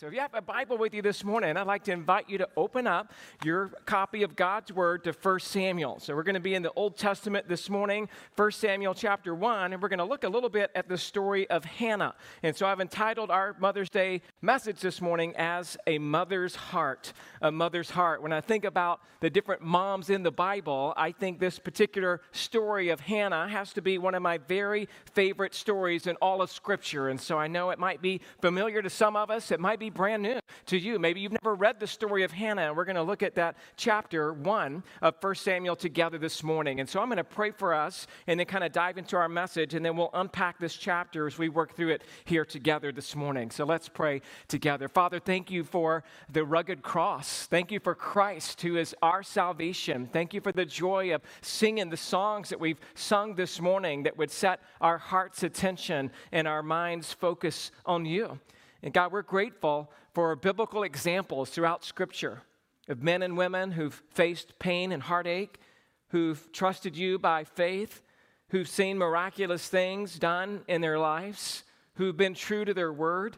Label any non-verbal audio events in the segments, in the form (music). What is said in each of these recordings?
So if you have a Bible with you this morning, I'd like to invite you to open up your copy of God's Word to 1 Samuel. So we're going to be in the Old Testament this morning, 1 Samuel chapter 1, and we're going to look a little bit at the story of Hannah. And so I've entitled our Mother's Day message this morning as A Mother's Heart. A Mother's Heart. When I think about the different moms in the Bible, I think this particular story of Hannah has to be one of my very favorite stories in all of Scripture. And so I know it might be familiar to some of us. It might be brand new to you. Maybe you've never read the story of Hannah, and we're going to look at that chapter one of 1 Samuel together this morning. And so I'm going to pray for us and then kind of dive into our message, and then we'll unpack this chapter as we work through it here together this morning. So let's pray together. Father, thank you for the rugged cross. Thank you for Christ, who is our salvation. Thank you for the joy of singing the songs that we've sung this morning that would set our heart's attention and our mind's focus on you. And God, we're grateful for biblical examples throughout Scripture of men and women who've faced pain and heartache, who've trusted you by faith, who've seen miraculous things done in their lives, who've been true to their word,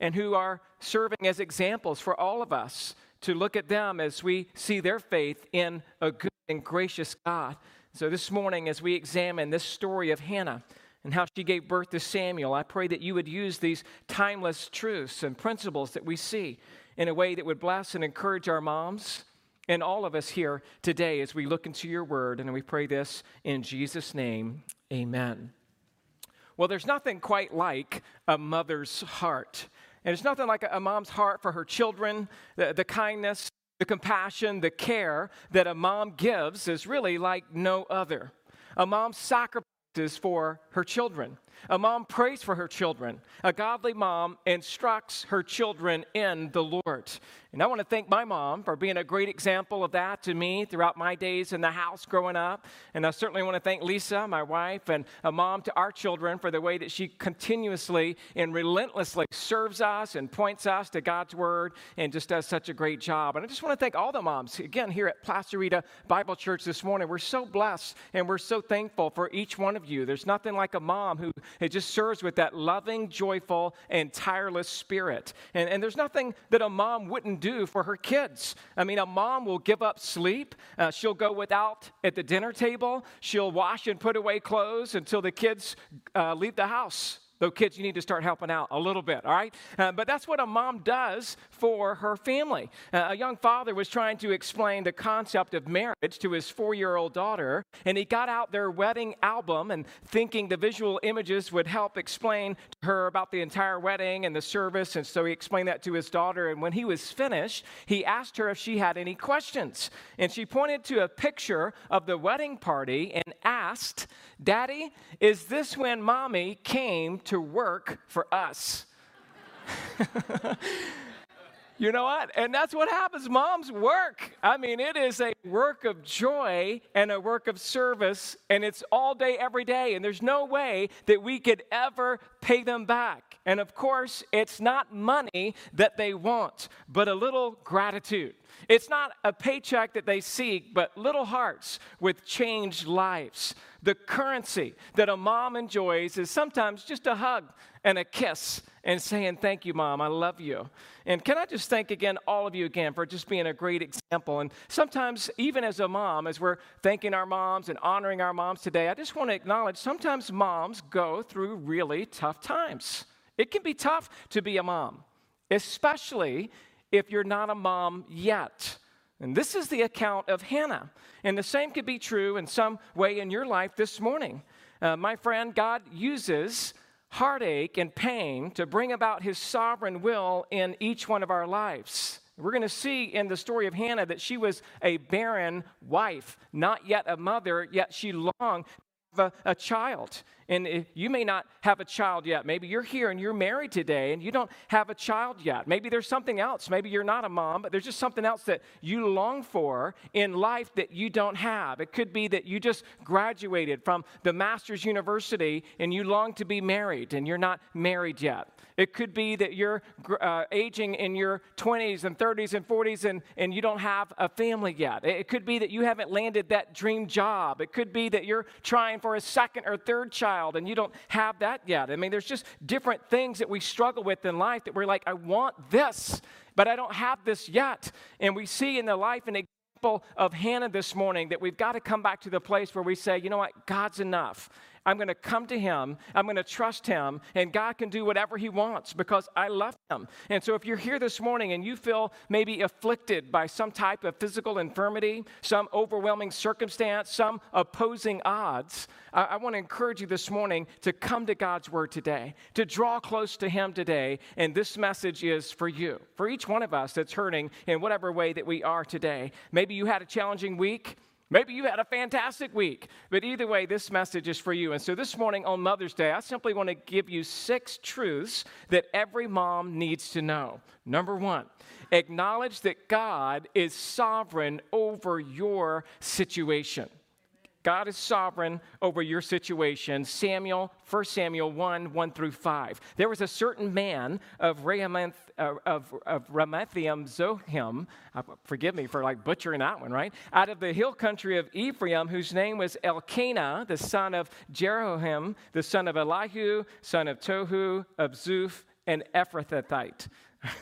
and who are serving as examples for all of us to look at them as we see their faith in a good and gracious God. So, this morning, as we examine this story of Hannah, and how she gave birth to Samuel. I pray that you would use these timeless truths and principles that we see in a way that would bless and encourage our moms and all of us here today as we look into your word. And we pray this in Jesus' name. Amen. Well, there's nothing quite like a mother's heart. And it's nothing like a mom's heart for her children, the, the kindness, the compassion, the care that a mom gives is really like no other. A mom's sacrifice for her children. A mom prays for her children. A godly mom instructs her children in the Lord. And I want to thank my mom for being a great example of that to me throughout my days in the house growing up. And I certainly want to thank Lisa, my wife, and a mom to our children for the way that she continuously and relentlessly serves us and points us to God's Word and just does such a great job. And I just want to thank all the moms, again, here at Placerita Bible Church this morning. We're so blessed and we're so thankful for each one of you. There's nothing like a mom who just serves with that loving, joyful, and tireless spirit. And, and there's nothing that a mom wouldn't do do for her kids. I mean, a mom will give up sleep. Uh, she'll go without at the dinner table. She'll wash and put away clothes until the kids uh, leave the house. Though, kids, you need to start helping out a little bit, all right? Uh, but that's what a mom does for her family. Uh, a young father was trying to explain the concept of marriage to his four year old daughter, and he got out their wedding album and thinking the visual images would help explain to her about the entire wedding and the service. And so he explained that to his daughter. And when he was finished, he asked her if she had any questions. And she pointed to a picture of the wedding party and asked, Daddy, is this when mommy came to work for us? (laughs) You know what? And that's what happens. Moms work. I mean, it is a work of joy and a work of service, and it's all day, every day. And there's no way that we could ever pay them back. And of course, it's not money that they want, but a little gratitude. It's not a paycheck that they seek, but little hearts with changed lives. The currency that a mom enjoys is sometimes just a hug and a kiss and saying, Thank you, mom, I love you. And can I just thank again all of you again for just being a great example? And sometimes, even as a mom, as we're thanking our moms and honoring our moms today, I just want to acknowledge sometimes moms go through really tough times. It can be tough to be a mom, especially if you're not a mom yet. And this is the account of Hannah. And the same could be true in some way in your life this morning. Uh, my friend, God uses heartache and pain to bring about his sovereign will in each one of our lives. We're going to see in the story of Hannah that she was a barren wife, not yet a mother, yet she longed a, a, child. And you may not have a child yet. Maybe you're here and you're married today and you don't have a child yet. Maybe there's something else. Maybe you're not a mom, but there's just something else that you long for in life that you don't have. It could be that you just graduated from the master's university and you long to be married and you're not married yet. It could be that you're uh, aging in your 20s and 30s and 40s and, and you don't have a family yet. It could be that you haven't landed that dream job. It could be that you're trying for a second or third child child and you don't have that yet. I mean, there's just different things that we struggle with in life that we're like, I want this, but I don't have this yet. And we see in the life and example of Hannah this morning that we've got to come back to the place where we say, you know what, God's enough. I'm going to come to Him. I'm going to trust Him, and God can do whatever He wants because I love Him. And so, if you're here this morning and you feel maybe afflicted by some type of physical infirmity, some overwhelming circumstance, some opposing odds, I, I want to encourage you this morning to come to God's Word today, to draw close to Him today. And this message is for you, for each one of us that's hurting in whatever way that we are today. Maybe you had a challenging week. Maybe you had a fantastic week, but either way, this message is for you. And so this morning on Mother's Day, I simply want to give you six truths that every mom needs to know. Number one, acknowledge that God is sovereign over your situation. God is sovereign over your situation. Samuel, 1 Samuel 1 1 through 5. There was a certain man of Ramath, uh, of, of Ramathaim Zohim, uh, forgive me for like butchering that one, right? Out of the hill country of Ephraim, whose name was Elkanah, the son of Jeroham, the son of Elihu, son of Tohu, of Zuph, and Ephrathite.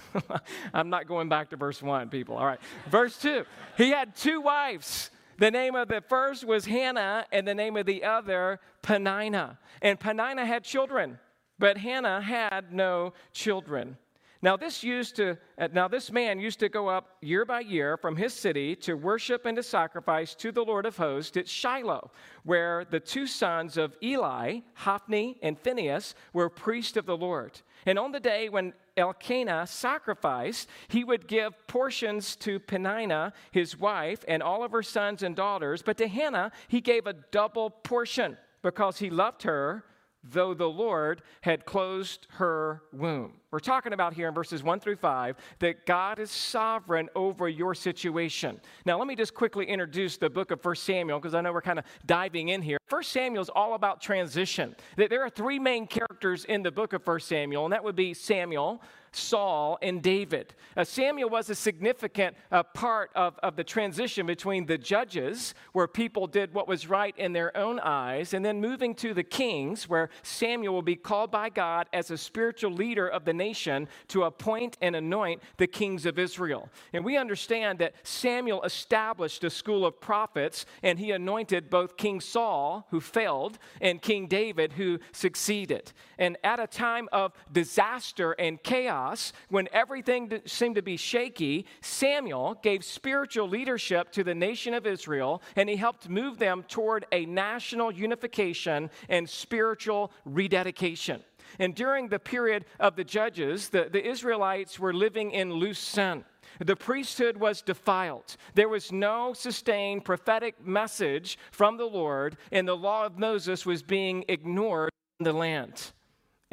(laughs) I'm not going back to verse 1, people. All right. Verse 2. He had two wives. The name of the first was Hannah, and the name of the other, Peninnah. And Peninnah had children, but Hannah had no children. Now this used to uh, now this man used to go up year by year from his city to worship and to sacrifice to the Lord of hosts at Shiloh, where the two sons of Eli, Hophni and Phinehas, were priests of the Lord. And on the day when Elkanah sacrificed, he would give portions to Peninnah, his wife, and all of her sons and daughters, but to Hannah he gave a double portion because he loved her though the Lord had closed her womb. We're talking about here in verses 1 through 5 that God is sovereign over your situation. Now, let me just quickly introduce the book of 1 Samuel because I know we're kind of diving in here. 1 Samuel is all about transition. There are three main characters in the book of 1 Samuel, and that would be Samuel, Saul and David. Uh, Samuel was a significant uh, part of, of the transition between the judges, where people did what was right in their own eyes, and then moving to the kings, where Samuel will be called by God as a spiritual leader of the nation to appoint and anoint the kings of Israel. And we understand that Samuel established a school of prophets, and he anointed both King Saul, who failed, and King David, who succeeded. And at a time of disaster and chaos, chaos, when everything seemed to be shaky, Samuel gave spiritual leadership to the nation of Israel and he helped move them toward a national unification and spiritual rededication. And during the period of the judges, the, the Israelites were living in loose sin. The priesthood was defiled. There was no sustained prophetic message from the Lord, and the law of Moses was being ignored in the land.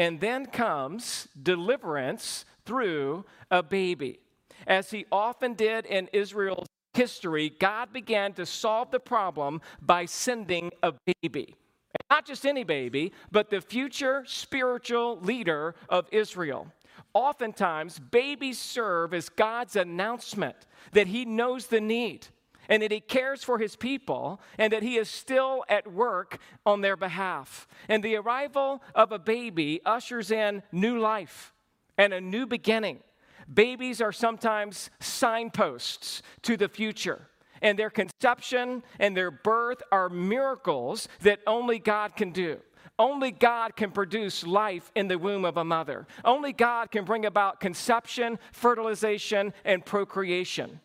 And then comes deliverance through a baby. As he often did in Israel's history, God began to solve the problem by sending a baby. not just any baby, but the future spiritual leader of Israel. Oftentimes, babies serve as God's announcement that he knows the need and that He cares for His people, and that He is still at work on their behalf. And the arrival of a baby ushers in new life and a new beginning. Babies are sometimes signposts to the future and their conception and their birth are miracles that only God can do. Only God can produce life in the womb of a mother. Only God can bring about conception, fertilization, and procreation.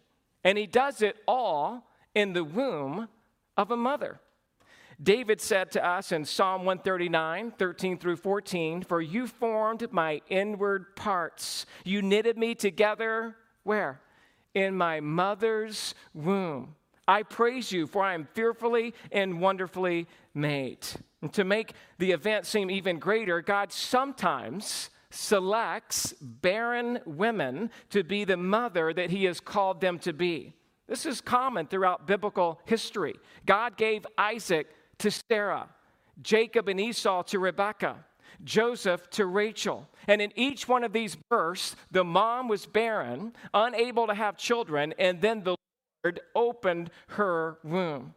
And he does it all in the womb of a mother. David said to us in Psalm 139, 13 through 14, For you formed my inward parts. You knitted me together, where? In my mother's womb. I praise you, for I am fearfully and wonderfully made. And to make the event seem even greater, God sometimes selects barren women to be the mother that he has called them to be. This is common throughout biblical history. God gave Isaac to Sarah, Jacob and Esau to Rebekah, Joseph to Rachel. And in each one of these births, the mom was barren, unable to have children, and then the Lord opened her womb.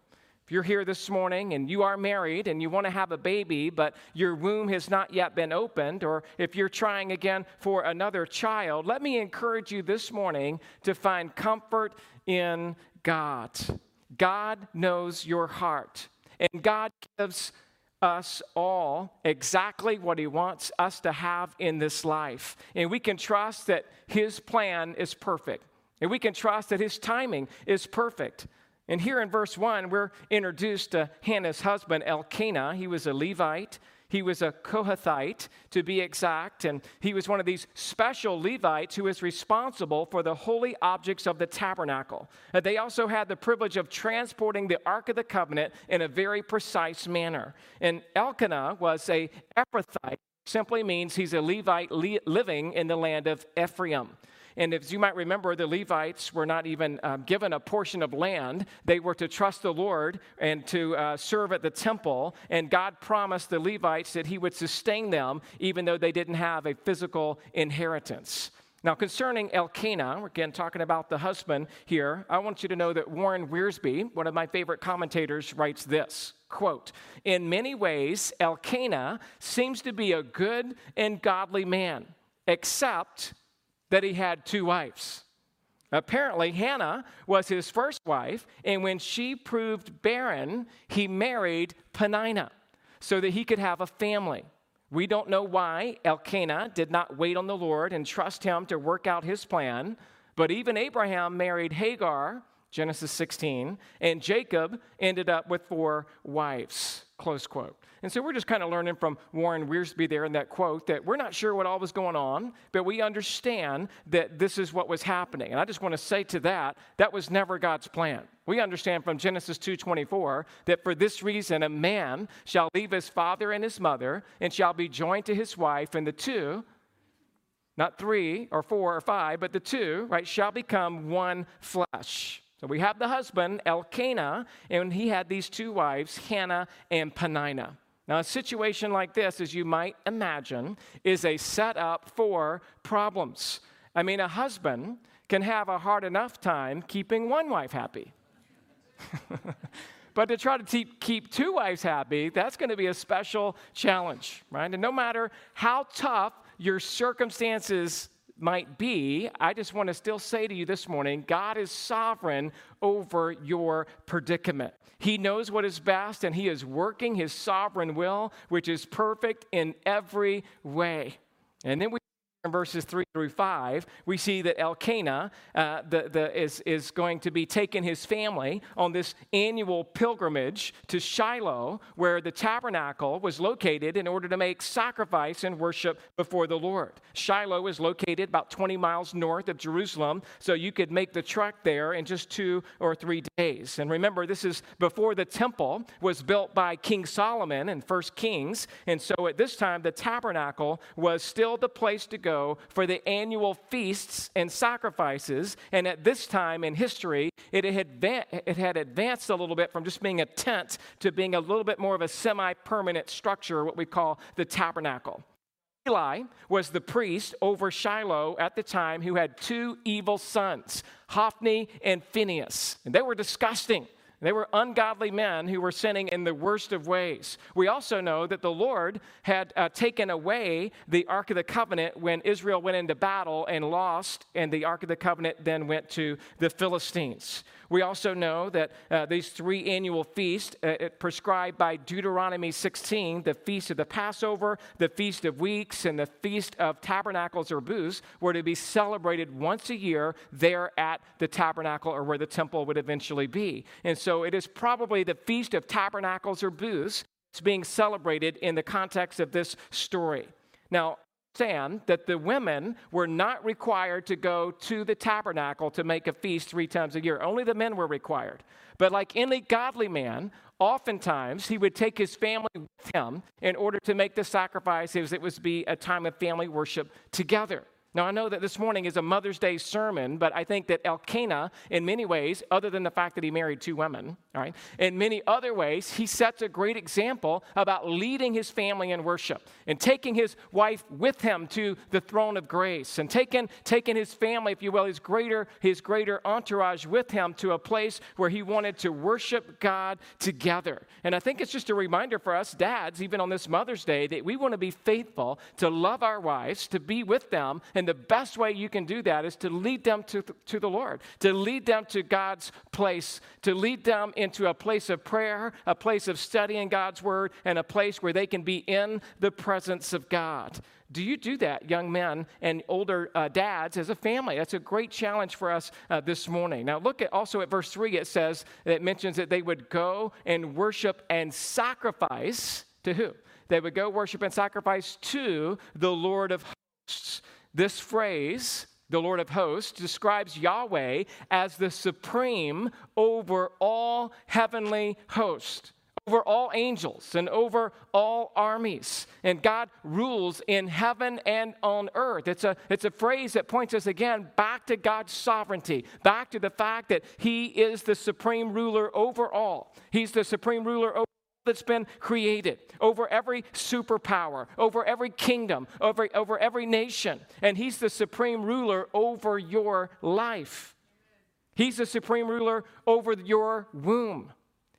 If you're here this morning and you are married and you want to have a baby, but your womb has not yet been opened, or if you're trying again for another child, let me encourage you this morning to find comfort in God. God knows your heart, and God gives us all exactly what He wants us to have in this life. And we can trust that His plan is perfect, and we can trust that His timing is perfect. And here in verse 1, we're introduced to Hannah's husband, Elkanah. He was a Levite. He was a Kohathite, to be exact, and he was one of these special Levites who was responsible for the holy objects of the tabernacle. Uh, they also had the privilege of transporting the Ark of the Covenant in a very precise manner. And Elkanah was a Ephrathite, simply means he's a Levite living in the land of Ephraim. And as you might remember, the Levites were not even uh, given a portion of land. They were to trust the Lord and to uh, serve at the temple. And God promised the Levites that He would sustain them, even though they didn't have a physical inheritance. Now, concerning Elkanah, we're again talking about the husband here, I want you to know that Warren Wiersbe, one of my favorite commentators, writes this quote, In many ways, Elkanah seems to be a good and godly man, except that he had two wives. Apparently, Hannah was his first wife, and when she proved barren, he married Peninnah so that he could have a family. We don't know why Elkanah did not wait on the Lord and trust him to work out his plan, but even Abraham married Hagar, Genesis 16, and Jacob ended up with four wives. Close quote. And so we're just kind of learning from Warren Wiersbe there in that quote that we're not sure what all was going on, but we understand that this is what was happening. And I just want to say to that, that was never God's plan. We understand from Genesis 2:24 that for this reason a man shall leave his father and his mother and shall be joined to his wife and the two not three or four or five, but the two, right, shall become one flesh. So we have the husband, Elkanah, and he had these two wives, Hannah and Peninnah. Now, a situation like this, as you might imagine, is a setup for problems. I mean, a husband can have a hard enough time keeping one wife happy. (laughs) but to try to keep, keep two wives happy, that's going to be a special challenge, right? And no matter how tough your circumstances might be, I just want to still say to you this morning God is sovereign over your predicament. He knows what is best, and He is working His sovereign will, which is perfect in every way. And then we in verses 3 through 5, we see that Elkanah uh, the, the, is, is going to be taking his family on this annual pilgrimage to Shiloh, where the tabernacle was located in order to make sacrifice and worship before the Lord. Shiloh is located about 20 miles north of Jerusalem, so you could make the trek there in just two or three days. And remember, this is before the temple was built by King Solomon in First Kings, and so at this time, the tabernacle was still the place to go for the annual feasts and sacrifices. And at this time in history, it had, it had advanced a little bit from just being a tent to being a little bit more of a semi permanent structure, what we call the tabernacle. Eli was the priest over Shiloh at the time who had two evil sons, Hophni and Phinehas. And they were disgusting. They were ungodly men who were sinning in the worst of ways. We also know that the Lord had uh, taken away the Ark of the Covenant when Israel went into battle and lost, and the Ark of the Covenant then went to the Philistines. We also know that uh, these three annual feasts, uh, prescribed by Deuteronomy 16, the Feast of the Passover, the Feast of Weeks, and the Feast of Tabernacles or Booths, were to be celebrated once a year there at the tabernacle or where the temple would eventually be. And so it is probably the Feast of Tabernacles or Booths that's being celebrated in the context of this story. Now, understand that the women were not required to go to the tabernacle to make a feast three times a year. Only the men were required. But like any godly man, oftentimes he would take his family with him in order to make the sacrifices. It was be a time of family worship together. Now, I know that this morning is a Mother's Day sermon, but I think that Elkanah, in many ways, other than the fact that he married two women, all right, in many other ways, he sets a great example about leading his family in worship and taking his wife with him to the throne of grace and taking, taking his family, if you will, his greater, his greater entourage with him to a place where he wanted to worship God together. And I think it's just a reminder for us dads, even on this Mother's Day, that we want to be faithful to love our wives, to be with them and the best way you can do that is to lead them to, to the Lord, to lead them to God's place, to lead them into a place of prayer, a place of studying God's word, and a place where they can be in the presence of God. Do you do that, young men and older uh, dads, as a family? That's a great challenge for us uh, this morning. Now, look at also at verse 3, it says, it mentions that they would go and worship and sacrifice to who? They would go worship and sacrifice to the Lord of. This phrase, the Lord of hosts, describes Yahweh as the supreme over all heavenly hosts, over all angels, and over all armies. And God rules in heaven and on earth. It's a, it's a phrase that points us again back to God's sovereignty, back to the fact that He is the supreme ruler over all. He's the supreme ruler over that's been created, over every superpower, over every kingdom, over, over every nation. And He's the supreme ruler over your life. He's the supreme ruler over your womb.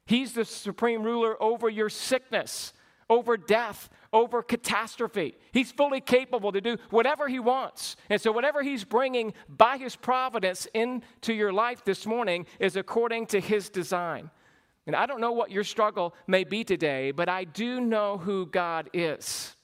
He's the supreme ruler over your sickness, over death, over catastrophe. He's fully capable to do whatever He wants. And so, whatever He's bringing by His providence into your life this morning is according to His design. And I don't know what your struggle may be today, but I do know who God is.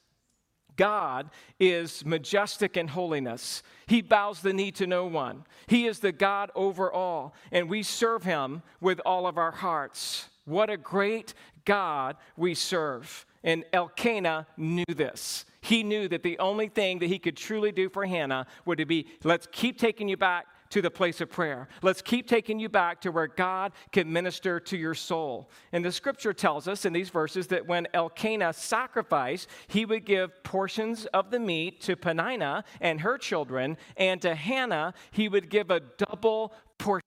God is majestic in holiness. He bows the knee to no one. He is the God over all, and we serve him with all of our hearts. What a great God we serve. And Elkanah knew this. He knew that the only thing that he could truly do for Hannah would be let's keep taking you back to the place of prayer. Let's keep taking you back to where God can minister to your soul. And the scripture tells us in these verses that when Elkanah sacrificed, he would give portions of the meat to Peninnah and her children, and to Hannah, he would give a double portion.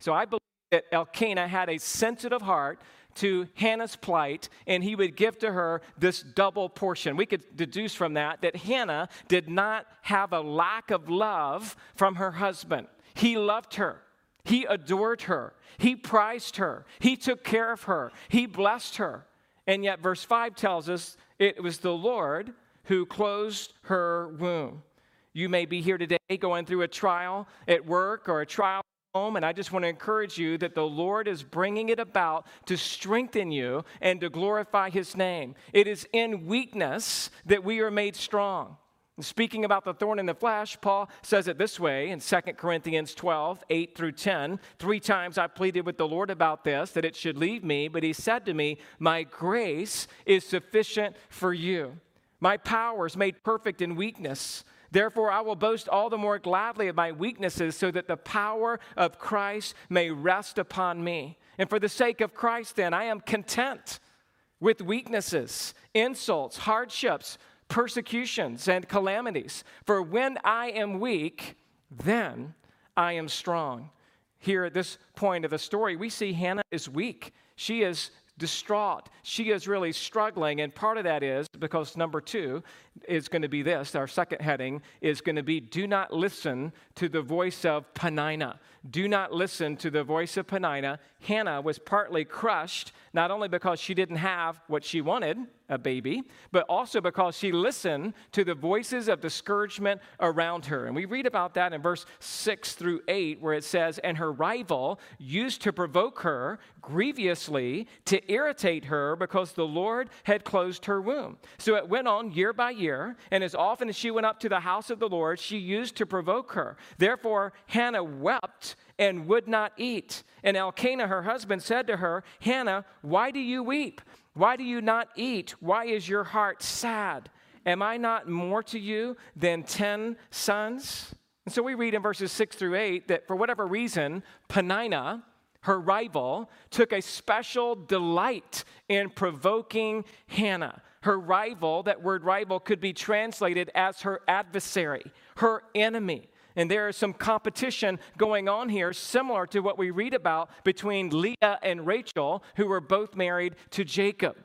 So I believe that Elkanah had a sensitive heart to Hannah's plight, and he would give to her this double portion. We could deduce from that that Hannah did not have a lack of love from her husband. He loved her. He adored her. He prized her. He took care of her. He blessed her. And yet, verse 5 tells us it was the Lord who closed her womb. You may be here today going through a trial at work or a trial home, and I just want to encourage you that the Lord is bringing it about to strengthen you and to glorify His name. It is in weakness that we are made strong. Speaking about the thorn in the flesh, Paul says it this way in 2 Corinthians 12, 8 through 10. Three times I pleaded with the Lord about this, that it should leave me, but he said to me, My grace is sufficient for you. My power is made perfect in weakness. Therefore, I will boast all the more gladly of my weaknesses, so that the power of Christ may rest upon me. And for the sake of Christ, then, I am content with weaknesses, insults, hardships, persecutions, and calamities. For when I am weak, then I am strong. Here at this point of the story, we see Hannah is weak. She is distraught. She is really struggling. And part of that is because number two is going to be this our second heading is going to be do not listen to the voice of Peninnah. Do not listen to the voice of Peninnah. Hannah was partly crushed, not only because she didn't have what she wanted, a baby, but also because she listened to the voices of discouragement around her. And we read about that in verse 6 through 8, where it says, And her rival used to provoke her grievously to irritate her because the Lord had closed her womb. So it went on year by year, and as often as she went up to the house of the Lord, she used to provoke her. Therefore, Hannah wept and would not eat. And Elkanah, her husband, said to her, Hannah, why do you weep? Why do you not eat? Why is your heart sad? Am I not more to you than 10 sons? And so we read in verses 6 through 8 that for whatever reason, Peninnah, her rival, took a special delight in provoking Hannah. Her rival, that word rival could be translated as her adversary, her enemy. And there is some competition going on here, similar to what we read about between Leah and Rachel, who were both married to Jacob.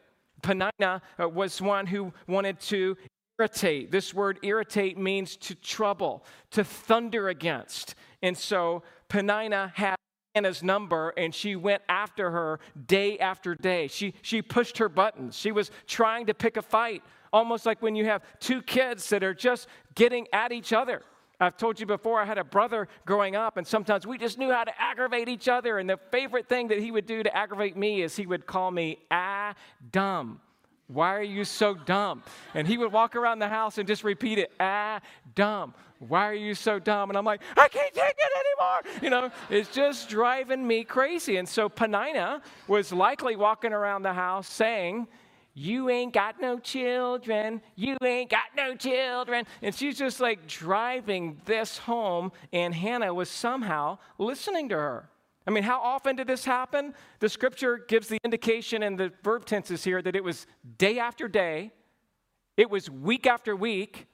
Peninnah uh, was one who wanted to irritate. This word irritate means to trouble, to thunder against. And so Peninnah had Hannah's number and she went after her day after day. She, she pushed her buttons. She was trying to pick a fight, almost like when you have two kids that are just getting at each other. I've told you before, I had a brother growing up, and sometimes we just knew how to aggravate each other. And the favorite thing that he would do to aggravate me is he would call me ah dumb. Why are you so dumb? And he would walk around the house and just repeat it, ah dumb. Why are you so dumb? And I'm like, I can't take it anymore. You know, it's just driving me crazy. And so Peninnah was likely walking around the house saying, you ain't got no children. You ain't got no children. And she's just like driving this home, and Hannah was somehow listening to her. I mean, how often did this happen? The scripture gives the indication in the verb tenses here that it was day after day, it was week after week,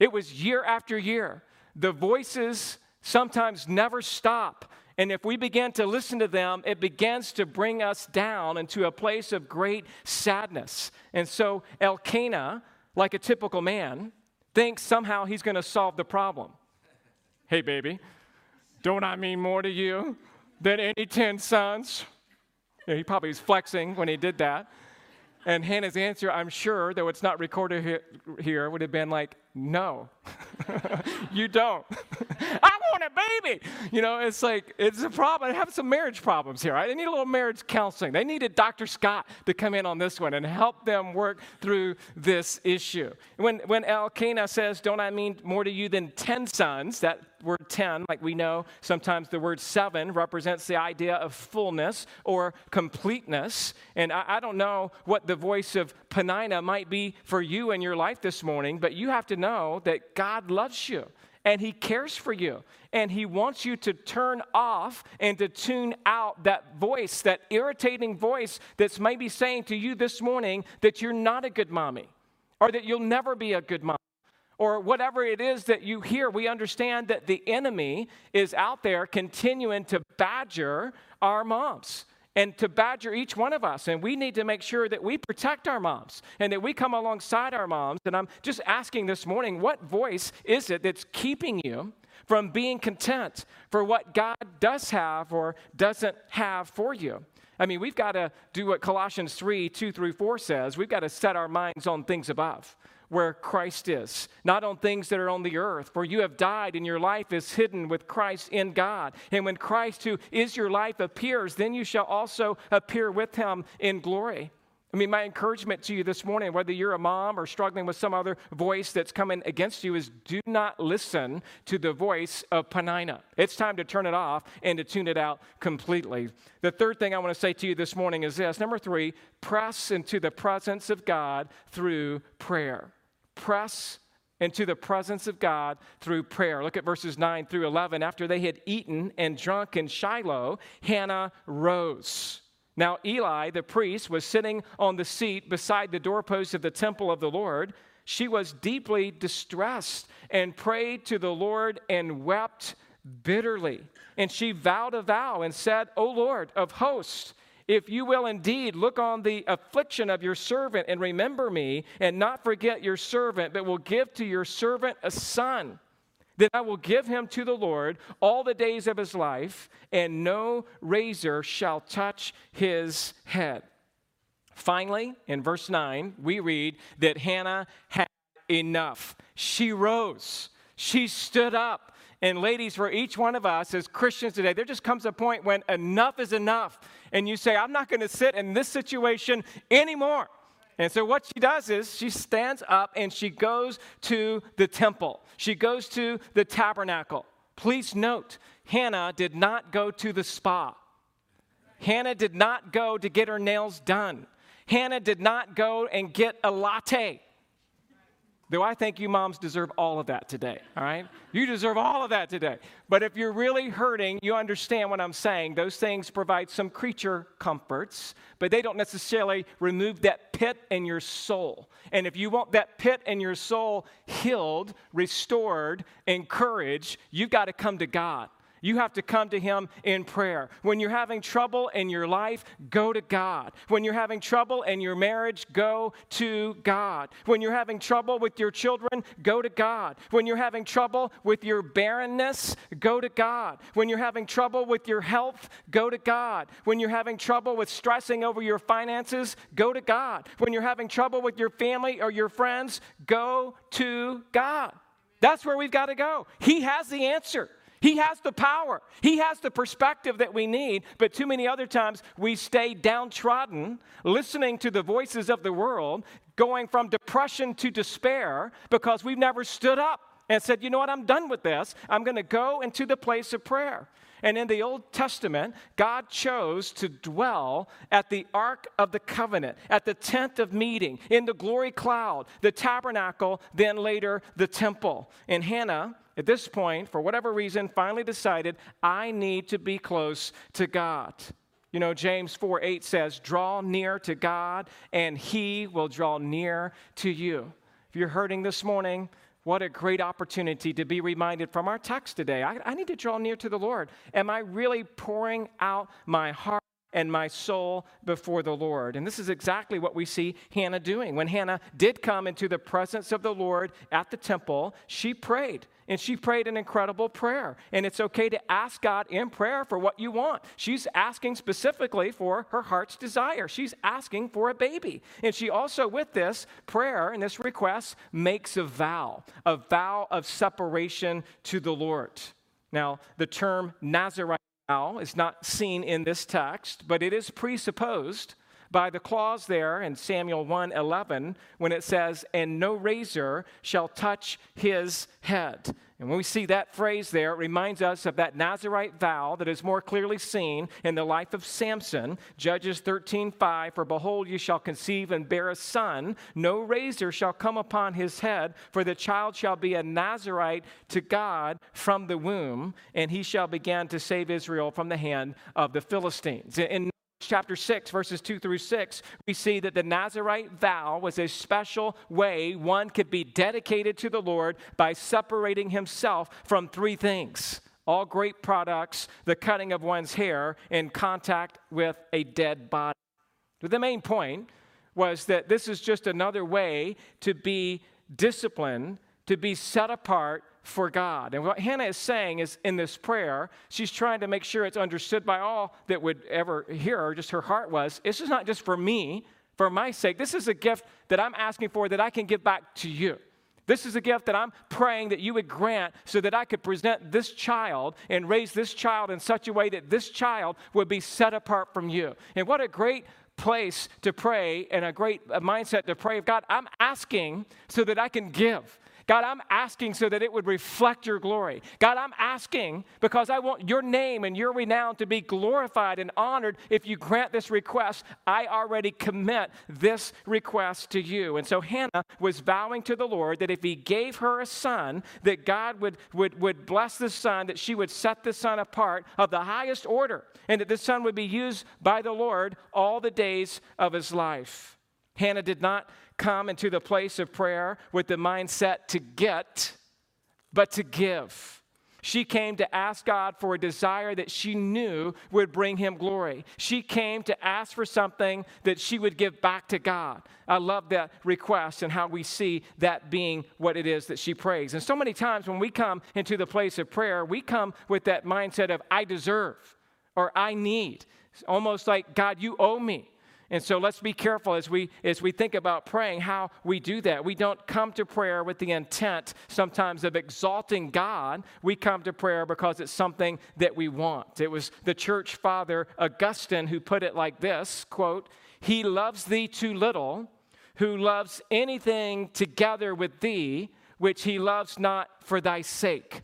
it was year after year. The voices sometimes never stop. And if we begin to listen to them, it begins to bring us down into a place of great sadness. And so Elkanah, like a typical man, thinks somehow he's going to solve the problem. Hey, baby, don't I mean more to you than any 10 sons? He probably was flexing when he did that. And Hannah's answer, I'm sure, though it's not recorded here, would have been like, no, (laughs) you don't. (laughs) I want a baby. You know, it's like, it's a problem. I have some marriage problems here. I need a little marriage counseling. They needed Dr. Scott to come in on this one and help them work through this issue. When, when Elkanah says, Don't I mean more to you than 10 sons? That word 10, like we know, sometimes the word seven represents the idea of fullness or completeness. And I, I don't know what the voice of Peninnah might be for you in your life this morning, but you have to know that God loves you and He cares for you. And He wants you to turn off and to tune out that voice, that irritating voice that's maybe saying to you this morning that you're not a good mommy or that you'll never be a good mom. Or whatever it is that you hear, we understand that the enemy is out there continuing to badger our moms and to badger each one of us. And we need to make sure that we protect our moms and that we come alongside our moms. And I'm just asking this morning, what voice is it that's keeping you from being content for what God does have or doesn't have for you? I mean, we've got to do what Colossians 3 2 through 4 says. We've got to set our minds on things above where Christ is, not on things that are on the earth. For you have died, and your life is hidden with Christ in God. And when Christ, who is your life, appears, then you shall also appear with him in glory. I mean, my encouragement to you this morning, whether you're a mom or struggling with some other voice that's coming against you, is do not listen to the voice of Peninnah. It's time to turn it off and to tune it out completely. The third thing I want to say to you this morning is this number three, press into the presence of God through prayer press into the presence of God through prayer. Look at verses 9 through 11. After they had eaten and drunk in Shiloh, Hannah rose. Now, Eli, the priest, was sitting on the seat beside the doorpost of the temple of the Lord. She was deeply distressed and prayed to the Lord and wept bitterly. And she vowed a vow and said, O Lord of hosts, if you will indeed look on the affliction of your servant and remember me, and not forget your servant, but will give to your servant a son, then I will give him to the Lord all the days of his life, and no razor shall touch his head. Finally, in verse 9, we read that Hannah had enough. She rose, she stood up. And ladies, for each one of us as Christians today, there just comes a point when enough is enough. And you say, I'm not going to sit in this situation anymore. And so what she does is she stands up and she goes to the temple. She goes to the tabernacle. Please note, Hannah did not go to the spa. Hannah did not go to get her nails done. Hannah did not go and get a latte. Though I think you moms deserve all of that today, all right? You deserve all of that today. But if you're really hurting, you understand what I'm saying. Those things provide some creature comforts, but they don't necessarily remove that pit in your soul. And if you want that pit in your soul healed, restored, encouraged, you've got to come to God. You have to come to Him in prayer. When you're having trouble in your life, go to God. When you're having trouble in your marriage, go to God. When you're having trouble with your children, go to God. When you're having trouble with your barrenness, go to God. When you're having trouble with your health, go to God. When you're having trouble with stressing over your finances, go to God. When you're having trouble with your family or your friends, go to God. That's where we've got to go. He has the answer. He has the power, He has the perspective that we need, but too many other times we stay downtrodden, listening to the voices of the world, going from depression to despair because we've never stood up and said, you know what, I'm done with this. I'm going to go into the place of prayer. And in the Old Testament, God chose to dwell at the Ark of the Covenant, at the tent of meeting, in the glory cloud, the tabernacle, then later the temple. And Hannah at this point, for whatever reason, finally decided, I need to be close to God. You know, James 4 8 says, Draw near to God, and he will draw near to you. If you're hurting this morning, what a great opportunity to be reminded from our text today. I, I, need to draw near to the Lord. Am I really pouring out my heart and my soul before the Lord. And this is exactly what we see Hannah doing. When Hannah did come into the presence of the Lord at the temple, she prayed. And she prayed an incredible prayer. And it's okay to ask God in prayer for what you want. She's asking specifically for her heart's desire. She's asking for a baby. And she also, with this prayer and this request, makes a vow a vow of separation to the Lord. Now, the term Nazarite now. Is not seen in this text, but it is presupposed by the clause there in Samuel 1:11 when it says, "And no razor shall touch his head." And when we see that phrase there, it reminds us of that Nazarite vow that is more clearly seen in the life of Samson. Judges 13:5, "For behold, you shall conceive and bear a son; no razor shall come upon his head, for the child shall be a Nazarite to God from the womb, and he shall begin to save Israel from the hand of the Philistines." In chapter 6, verses 2 through 6, we see that the Nazarite vow was a special way one could be dedicated to the Lord by separating himself from three things all grape products, the cutting of one's hair, and contact with a dead body. The main point was that this is just another way to be disciplined, to be set apart for God. And what Hannah is saying is in this prayer, she's trying to make sure it's understood by all that would ever hear her, just her heart was. This is not just for me, for my sake. This is a gift that I'm asking for that I can give back to you. This is a gift that I'm praying that you would grant so that I could present this child and raise this child in such a way that this child would be set apart from you. And what a great place to pray and a great mindset to pray of God, I'm asking so that I can give. God, I'm asking so that it would reflect your glory. God, I'm asking because I want your name and your renown to be glorified and honored. If you grant this request, I already commit this request to you. And so Hannah was vowing to the Lord that if he gave her a son, that God would, would, would bless the son, that she would set the son apart of the highest order, and that the son would be used by the Lord all the days of his life. Hannah did not come into the place of prayer with the mindset to get, but to give. She came to ask God for a desire that she knew would bring him glory. She came to ask for something that she would give back to God. I love that request and how we see that being what it is that she prays. And so many times when we come into the place of prayer, we come with that mindset of, I deserve or I need. It's almost like, God, you owe me. And so let's be careful as we as we think about praying how we do that. We don't come to prayer with the intent sometimes of exalting God. We come to prayer because it's something that we want. It was the church father Augustine who put it like this, quote, "He loves thee too little who loves anything together with thee which he loves not for thy sake."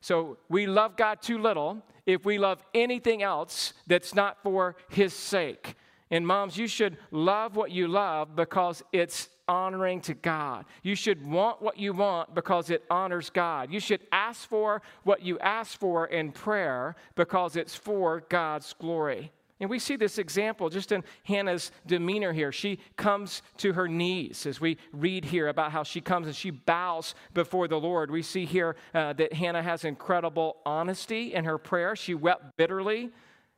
So we love God too little if we love anything else that's not for his sake. And moms, you should love what you love because it's honoring to God. You should want what you want because it honors God. You should ask for what you ask for in prayer because it's for God's glory. And we see this example just in Hannah's demeanor here. She comes to her knees as we read here about how she comes and she bows before the Lord. We see here uh, that Hannah has incredible honesty in her prayer. She wept bitterly.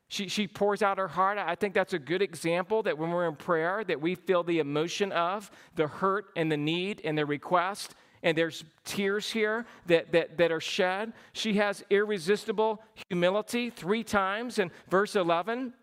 She, she pours out her heart. I think that's a good example that when we're in prayer, that we feel the emotion of the hurt and the need and the request and there's tears here that, that, that are shed. She has irresistible humility three times in verse 11.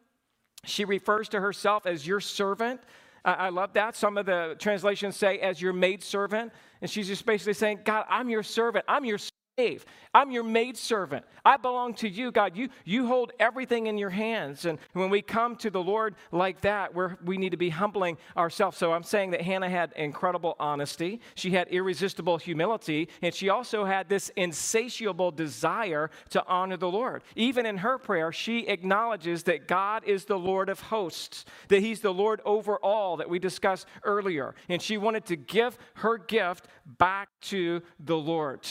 She refers to herself as your servant. I love that. Some of the translations say as your maid servant. And she's just basically saying, God, I'm your servant. I'm your slave. I'm your maidservant. I belong to you, God. You, you hold everything in your hands. And when we come to the Lord like that, we we need to be humbling ourselves. So I'm saying that Hannah had incredible honesty. She had irresistible humility. And she also had this insatiable desire to honor the Lord. Even in her prayer, she acknowledges that God is the Lord of hosts, that He's the Lord over all that we discussed earlier. And she wanted to give her gift back to the Lord.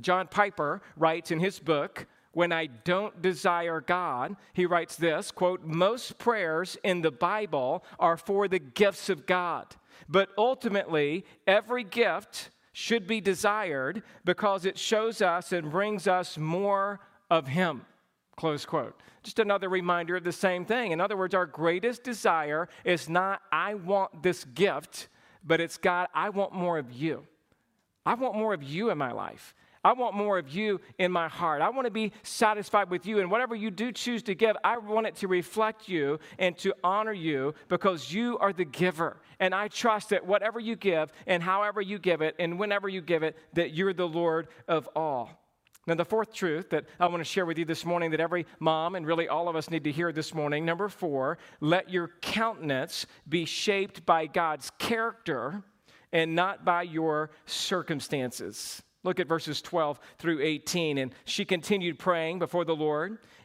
John Piper writes in his book, When I Don't Desire God, he writes this quote, Most prayers in the Bible are for the gifts of God, but ultimately, every gift should be desired because it shows us and brings us more of Him. Close quote. Just another reminder of the same thing. In other words, our greatest desire is not, I want this gift, but it's, God, I want more of you. I want more of you in my life. I want more of you in my heart. I want to be satisfied with you. And whatever you do choose to give, I want it to reflect you and to honor you because you are the giver. And I trust that whatever you give and however you give it and whenever you give it, that you're the Lord of all. Now, the fourth truth that I want to share with you this morning that every mom and really all of us need to hear this morning number four, let your countenance be shaped by God's character and not by your circumstances. Look at verses 12 through 18. And she continued praying before the Lord.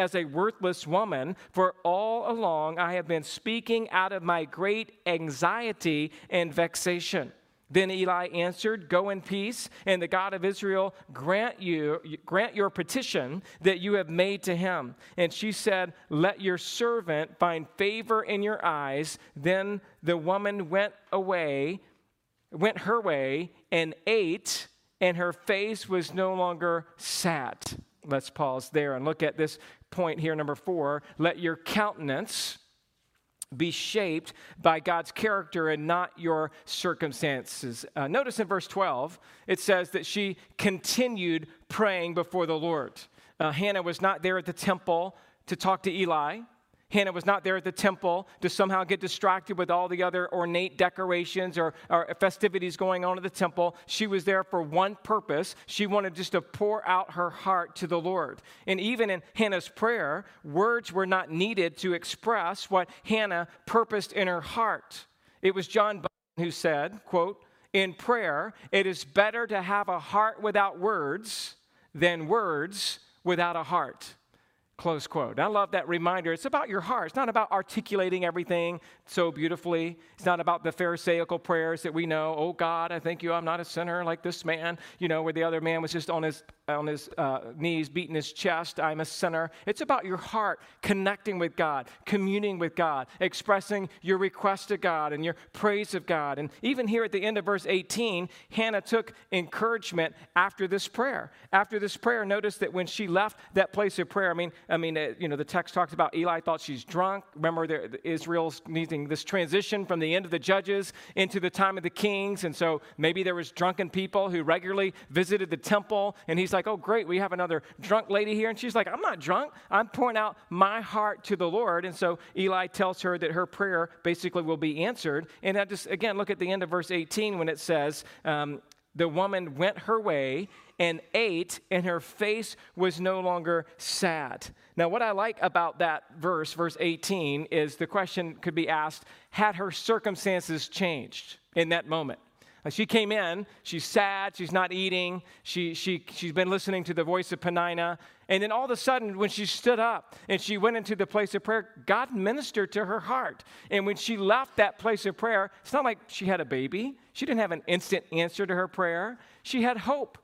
as a worthless woman, for all along I have been speaking out of my great anxiety and vexation. Then Eli answered, Go in peace, and the God of Israel grant you grant your petition that you have made to him. And she said, Let your servant find favor in your eyes. Then the woman went away, went her way, and ate, and her face was no longer sad. Let's pause there and look at this point here, number four. Let your countenance be shaped by God's character and not your circumstances. Uh, notice in verse 12, it says that she continued praying before the Lord. Uh, Hannah was not there at the temple to talk to Eli. Hannah was not there at the temple to somehow get distracted with all the other ornate decorations or, or, festivities going on at the temple. She was there for one purpose. She wanted just to pour out her heart to the Lord. And even in Hannah's prayer, words were not needed to express what Hannah purposed in her heart. It was John Bunyan who said, quote, in prayer, it is better to have a heart without words than words without a heart. Close quote. I love that reminder. It's about your heart. It's not about articulating everything so beautifully. It's not about the Pharisaical prayers that we know. Oh God, I thank you. I'm not a sinner like this man. You know, where the other man was just on his on his uh, knees, beating his chest. I'm a sinner. It's about your heart connecting with God, communing with God, expressing your request to God and your praise of God. And even here at the end of verse 18, Hannah took encouragement after this prayer. After this prayer, notice that when she left that place of prayer, I mean, I mean, uh, you know, the text talks about Eli thought she's drunk. Remember, the, Israel's needing this transition from the end of the judges into the time of the kings, and so maybe there was drunken people who regularly visited the temple, and he's like like, oh, great, we have another drunk lady here. And she's like, I'm not drunk. I'm pouring out my heart to the Lord. And so Eli tells her that her prayer basically will be answered. And I just, again, look at the end of verse 18 when it says, um, the woman went her way and ate, and her face was no longer sad. Now, what I like about that verse, verse 18, is the question could be asked had her circumstances changed in that moment? Uh, she came in, she's sad, she's not eating, she, she, she's been listening to the voice of Peninnah. And then all of a sudden, when she stood up and she went into the place of prayer, God ministered to her heart. And when she left that place of prayer, it's not like she had a baby. She didn't have an instant answer to her prayer. She had hope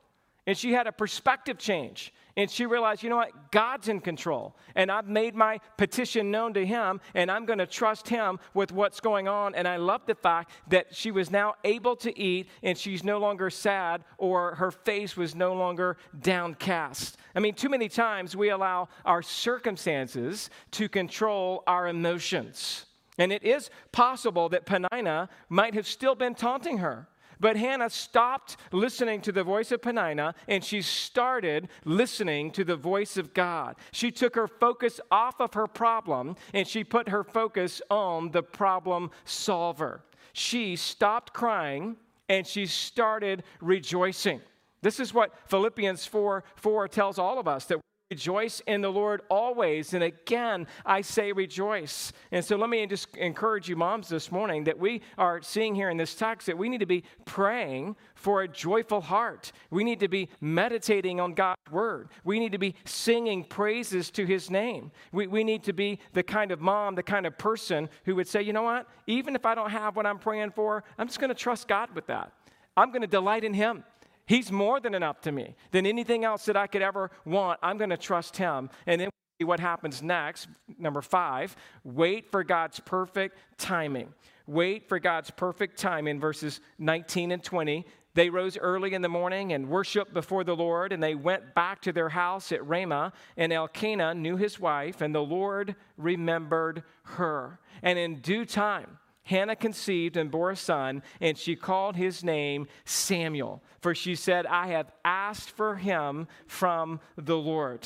and she had a perspective change and she realized, you know what? God's in control. And I've made my petition known to him, and I'm going to trust him with what's going on. And I love the fact that she was now able to eat, and she's no longer sad, or her face was no longer downcast. I mean, too many times we allow our circumstances to control our emotions. And it is possible that Peninnah might have still been taunting her. But Hannah stopped listening to the voice of Peninnah and she started listening to the voice of God. She took her focus off of her problem and she put her focus on the problem solver. She stopped crying and she started rejoicing. This is what Philippians 4 4 tells all of us that Rejoice in the Lord always. And again, I say rejoice. And so let me just encourage you, moms, this morning that we are seeing here in this text that we need to be praying for a joyful heart. We need to be meditating on God's word. We need to be singing praises to his name. We, we need to be the kind of mom, the kind of person who would say, you know what? Even if I don't have what I'm praying for, I'm just going to trust God with that. I'm going to delight in him. He's more than enough to me than anything else that I could ever want. I'm going to trust Him. And then see what happens next. Number five, wait for God's perfect timing. Wait for God's perfect timing, verses 19 and 20. They rose early in the morning and worshiped before the Lord, and they went back to their house at Ramah. And Elkanah knew his wife, and the Lord remembered her. And in due time, Hannah conceived and bore a son, and she called his name Samuel, for she said, I have asked for him from the Lord.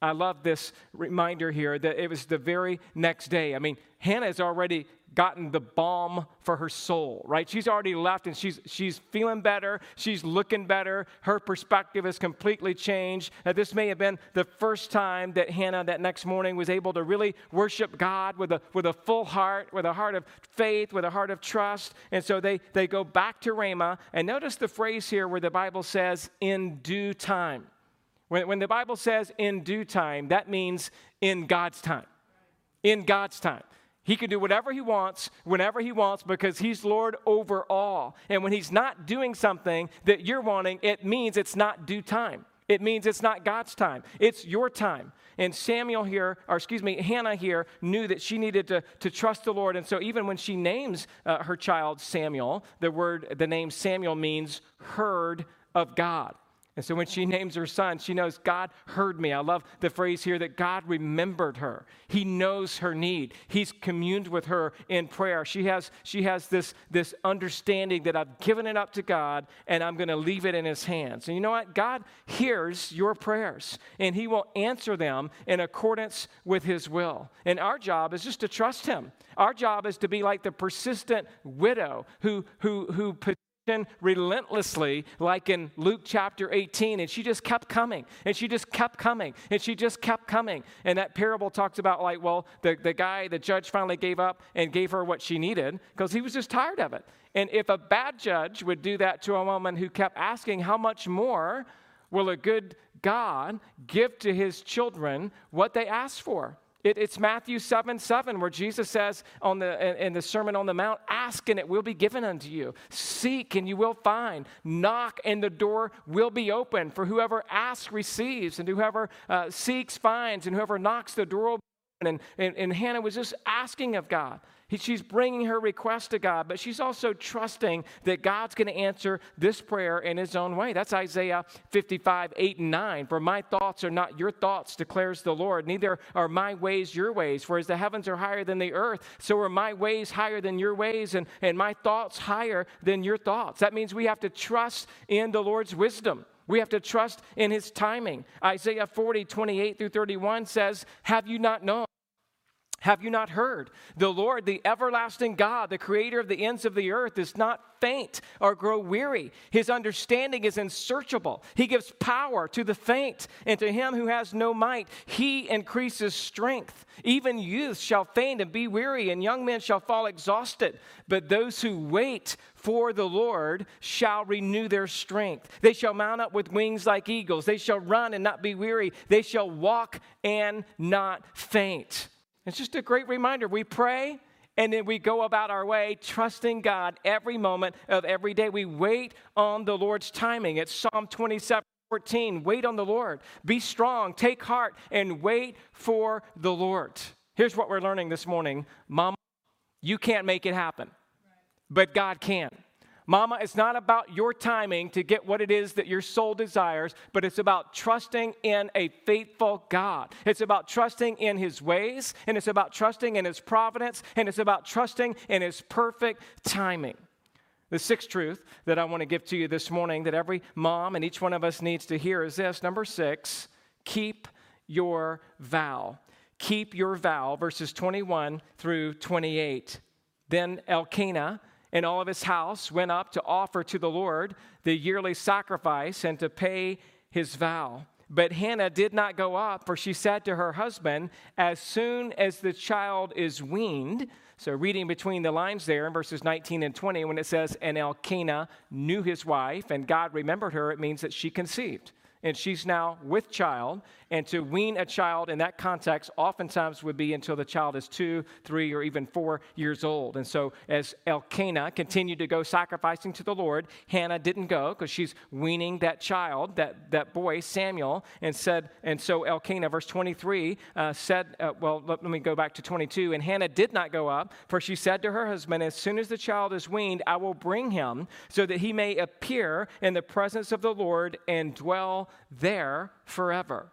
I love this reminder here that it was the very next day. I mean, Hannah is already gotten the balm for her soul, right? She's already left and she's, she's feeling better. She's looking better. Her perspective has completely changed. Now, this may have been the first time that Hannah that next morning was able to really worship God with a, with a full heart, with a heart of faith, with a heart of trust. And so they, they go back to Ramah. And notice the phrase here where the Bible says, in due time. When, when the Bible says in due time, that means in God's time. In God's time. He can do whatever he wants, whenever he wants, because he's Lord over all. And when he's not doing something that you're wanting, it means it's not due time. It means it's not God's time. It's your time. And Samuel here, or excuse me, Hannah here, knew that she needed to, to trust the Lord. And so even when she names uh, her child Samuel, the word, the name Samuel means heard of God. And so when she names her son, she knows God heard me. I love the phrase here that God remembered her. He knows her need. He's communed with her in prayer. She has, she has this, this understanding that I've given it up to God and I'm going to leave it in his hands. And you know what? God hears your prayers and he will answer them in accordance with his will. And our job is just to trust him. Our job is to be like the persistent widow who, who, who relentlessly, like in Luke chapter 18, and she just kept coming, and she just kept coming, and she just kept coming. And that parable talks about, like, well, the, the guy, the judge finally gave up and gave her what she needed because he was just tired of it. And if a bad judge would do that to a woman who kept asking, how much more will a good God give to his children what they ask for? It, it's Matthew 7 7, where Jesus says on the, in, the Sermon on the Mount, Ask and it will be given unto you. Seek and you will find. Knock and the door will be open. For whoever asks receives, and whoever uh, seeks finds, and whoever knocks the door will. And, and, and Hannah was just asking of God. She's bringing her request to God, but she's also trusting that God's going to answer this prayer in his own way. That's Isaiah 55, 8 and 9. For my thoughts are not your thoughts, declares the Lord. Neither are my ways your ways. For as the heavens are higher than the earth, so are my ways higher than your ways, and, and my thoughts higher than your thoughts. That means we have to trust in the Lord's wisdom. We have to trust in his timing. Isaiah 40, 28 through 31 says, Have you not known? Have you not heard? The Lord, the everlasting God, the creator of the ends of the earth, is not faint or grow weary. His understanding is unsearchable. He gives power to the faint, and to him who has no might, he increases strength. Even youth shall faint and be weary, and young men shall fall exhausted. But those who wait for the Lord shall renew their strength. They shall mount up with wings like eagles. They shall run and not be weary. They shall walk and not faint. It's just a great reminder. We pray and then we go about our way trusting God every moment of every day. We wait on the Lord's timing. It's Psalm 27 14. Wait on the Lord. Be strong, take heart, and wait for the Lord. Here's what we're learning this morning Mama, you can't make it happen, but God can. Mama, it's not about your timing to get what it is that your soul desires, but it's about trusting in a faithful God. It's about trusting in His ways, and it's about trusting in His providence, and it's about trusting in His perfect timing. The sixth truth that I want to give to you this morning that every mom and each one of us needs to hear is this number six, keep your vow. Keep your vow, verses 21 through 28. Then Elkanah, and all of his house went up to offer to the Lord the yearly sacrifice and to pay his vow. But Hannah did not go up, for she said to her husband, As soon as the child is weaned, so reading between the lines there in verses 19 and 20, when it says, And Elkanah knew his wife, and God remembered her, it means that she conceived and she's now with child. And to wean a child in that context oftentimes would be until the child is two, three, or even four years old. And so as Elkanah continued to go sacrificing to the Lord, Hannah didn't go because she's weaning that child, that, that boy, Samuel, and said, and so Elkanah, verse 23, uh, said, uh, well, let, let me go back to 22. And Hannah did not go up, for she said to her husband, As soon as the child is weaned, I will bring him so that he may appear in the presence of the Lord and dwell there forever.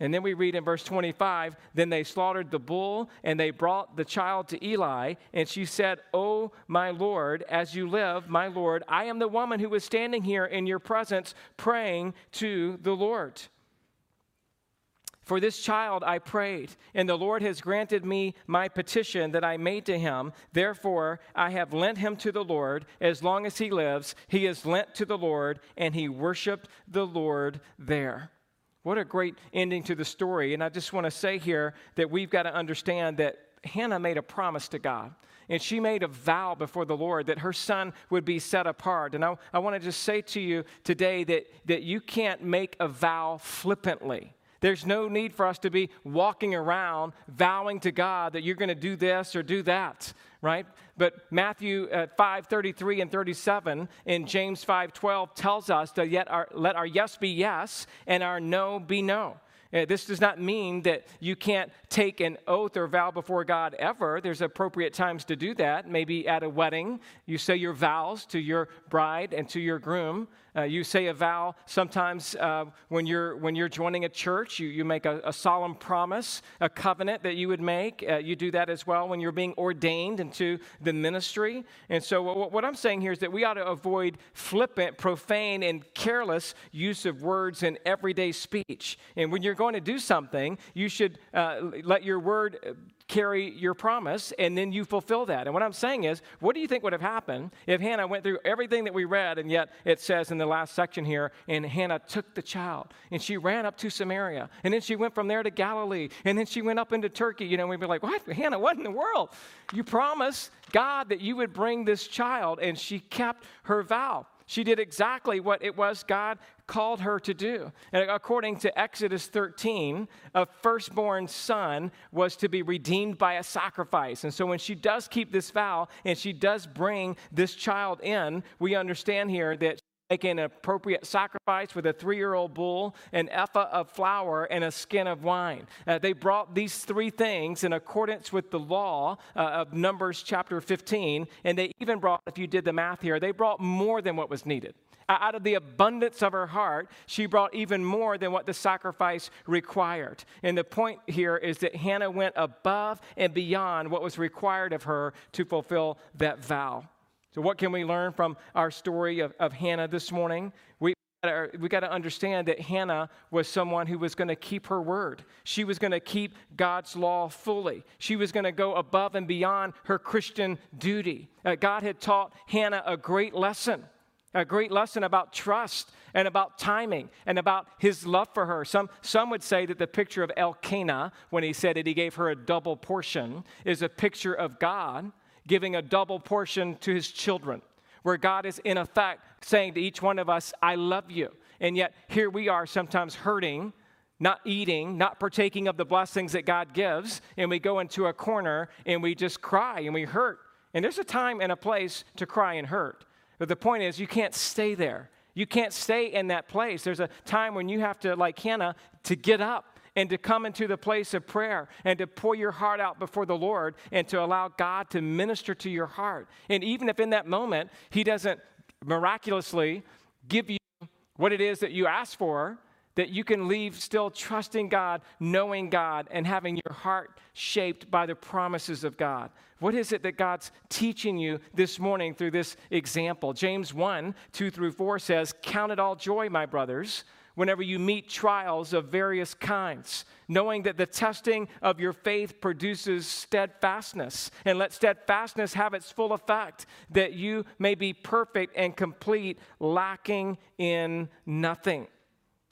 And then we read in verse 25 Then they slaughtered the bull, and they brought the child to Eli. And she said, Oh, my Lord, as you live, my Lord, I am the woman who was standing here in your presence praying to the Lord. For this child I prayed, and the Lord has granted me my petition that I made to him. Therefore, I have lent him to the Lord. As long as he lives, he is lent to the Lord, and he worshiped the Lord there. What a great ending to the story. And I just want to say here that we've got to understand that Hannah made a promise to God. And she made a vow before the Lord that her son would be set apart. And I, I want to just say to you today that, that you can't make a vow flippantly. There's no need for us to be walking around vowing to God that you're going to do this or do that, right? But Matthew uh, 5 33 and 37 in James 5 12 tells us to yet our, let our yes be yes and our no be no. Uh, this does not mean that you can't take an oath or vow before God ever. There's appropriate times to do that. Maybe at a wedding, you say your vows to your bride and to your groom. Uh, you say a vow sometimes uh, when, you're, when you're joining a church, you, you make a, a solemn promise, a covenant that you would make. Uh, you do that as well when you're being ordained into the ministry. And so, what, what I'm saying here is that we ought to avoid flippant, profane, and careless use of words in everyday speech. And when you're going to do something, you should uh, let your word carry your promise and then you fulfill that. And what I'm saying is, what do you think would have happened if Hannah went through everything that we read and yet it says in the last section here, and Hannah took the child and she ran up to Samaria and then she went from there to Galilee and then she went up into Turkey. You know, we'd be like, what? Hannah, what in the world? You promised God that you would bring this child and she kept her vow. She did exactly what it was God called her to do. And according to Exodus 13, a firstborn son was to be redeemed by a sacrifice. And so when she does keep this vow and she does bring this child in, we understand here that making an appropriate sacrifice with a three year old bull, an ephah of flour, and a skin of wine. Uh, they brought these three things in accordance with the law uh, of Numbers chapter 15, and they even brought, if you did the math here, they brought more than what was needed. Out of the abundance of her heart, she brought even more than what the sacrifice required. And the point here is that Hannah went above and beyond what was required of her to fulfill that vow. So, what can we learn from our story of, of Hannah this morning? We, we got to understand that Hannah was someone who was going to keep her word. She was going to keep God's law fully. She was going to go above and beyond her Christian duty. Uh, God had taught Hannah a great lesson, a great lesson about trust and about timing and about his love for her. Some, some would say that the picture of Elkanah, when he said that he gave her a double portion, is a picture of God giving a double portion to his children, where God is in effect saying to each one of us, I love you. And yet here we are sometimes hurting, not eating, not partaking of the blessings that God gives, and we go into a corner and we just cry and we hurt. And there's a time and a place to cry and hurt. But the point is, you can't stay there. You can't stay in that place. There's a time when you have to, like Hannah, to get up and to come into the place of prayer and to pour your heart out before the Lord and to allow God to minister to your heart. And even if in that moment He doesn't miraculously give you what it is that you ask for, that you can leave still trusting God, knowing God, and having your heart shaped by the promises of God. What is it that God's teaching you this morning through this example? James 1 2 through 4 says, Count it all joy, my brothers whenever you meet trials of various kinds, knowing that the testing of your faith produces steadfastness. And let steadfastness have its full effect, that you may be perfect and complete, lacking in nothing.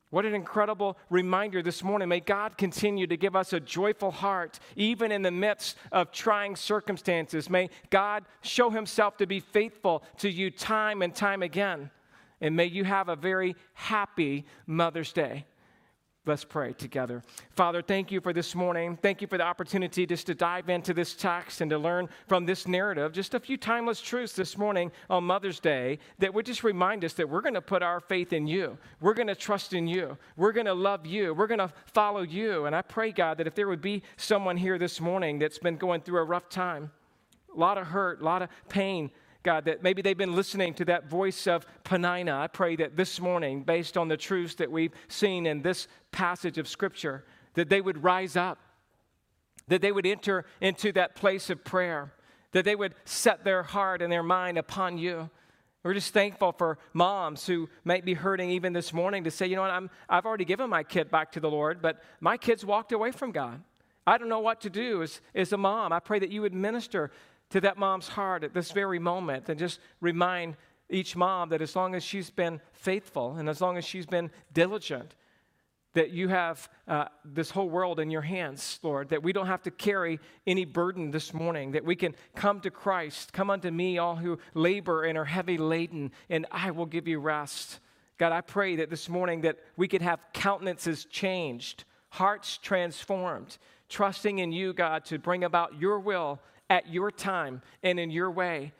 What an incredible reminder this morning. May God continue to give us a joyful heart, even in the midst of trying circumstances. May God show himself to be faithful to you time and time again. And may you have a very happy Mother's Day. Let's pray together. Father, thank you for this morning. Thank you for the opportunity just to dive into this text and to learn from this narrative just a few timeless truths this morning on Mother's Day that would just remind us that we're going to put our faith in you. We're going to trust in you. We're going to love you. We're going to follow you. And I pray, God, that if there would be someone here this morning that's been going through a rough time, a lot of hurt, a lot of pain, God, that maybe they've been listening to that voice of Peninnah. I pray that this morning, based on the truths that we've seen in this passage of Scripture, that they would rise up, that they would enter into that place of prayer, that they would set their heart and their mind upon you. We're just thankful for moms who might be hurting even this morning to say, you know what, I'm, I've already given my kid back to the Lord, but my kid's walked away from God. I don't know what to do as, as a mom. I pray that you would minister to that mom's heart at this very moment and just remind each mom that as long as she's been faithful and as long as she's been diligent, that you have uh, this whole world in your hands, Lord, that we don't have to carry any burden this morning, that we can come to Christ. Come unto me, all who labor and are heavy laden, and I will give you rest. God, I pray that this morning that we could have countenances changed, hearts transformed, trusting in you, God, to bring about your will at your time and in your way.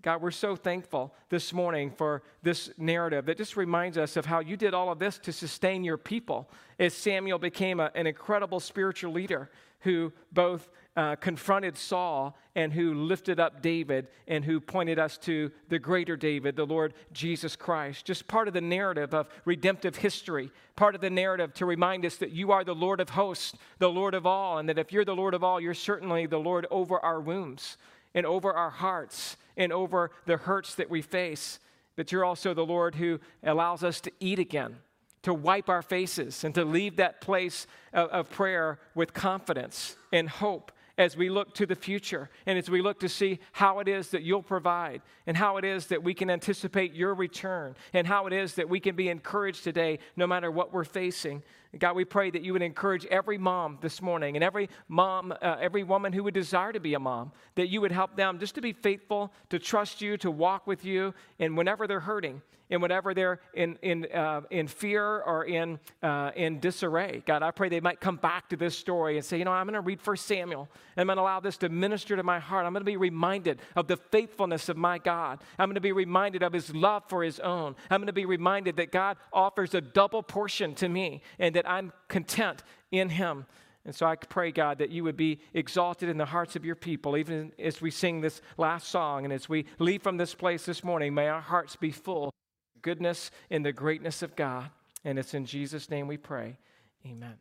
God, we're so thankful this morning for this narrative that just reminds us of how you did all of this to sustain your people as Samuel became a, an incredible spiritual leader who both uh, confronted Saul and who lifted up David and who pointed us to the greater David, the Lord Jesus Christ. Just part of the narrative of redemptive history, part of the narrative to remind us that you are the Lord of hosts, the Lord of all, and that if you're the Lord of all, you're certainly the Lord over our wombs and over our hearts and over the hurts that we face. But you're also the Lord who allows us to eat again to wipe our faces and to leave that place of, of, prayer with confidence and hope as we look to the future and as we look to see how it is that you'll provide and how it is that we can anticipate your return and how it is that we can be encouraged today no matter what we're facing. God, we pray that you would encourage every mom this morning and every mom, uh, every woman who would desire to be a mom, that you would help them just to be faithful, to trust you, to walk with you, and whenever they're hurting, and whatever they're in, in, uh, in fear or in, uh, in disarray. God, I pray they might come back to this story and say, you know, I'm going to read 1 Samuel. And I'm going to allow this to minister to my heart. I'm going to be reminded of the faithfulness of my God. I'm going to be reminded of his love for his own. I'm going to be reminded that God offers a double portion to me and that I'm content in him. And so I pray, God, that you would be exalted in the hearts of your people, even as we sing this last song and as we leave from this place this morning. May our hearts be full goodness and the greatness of God. And it's in Jesus' name we pray. Amen.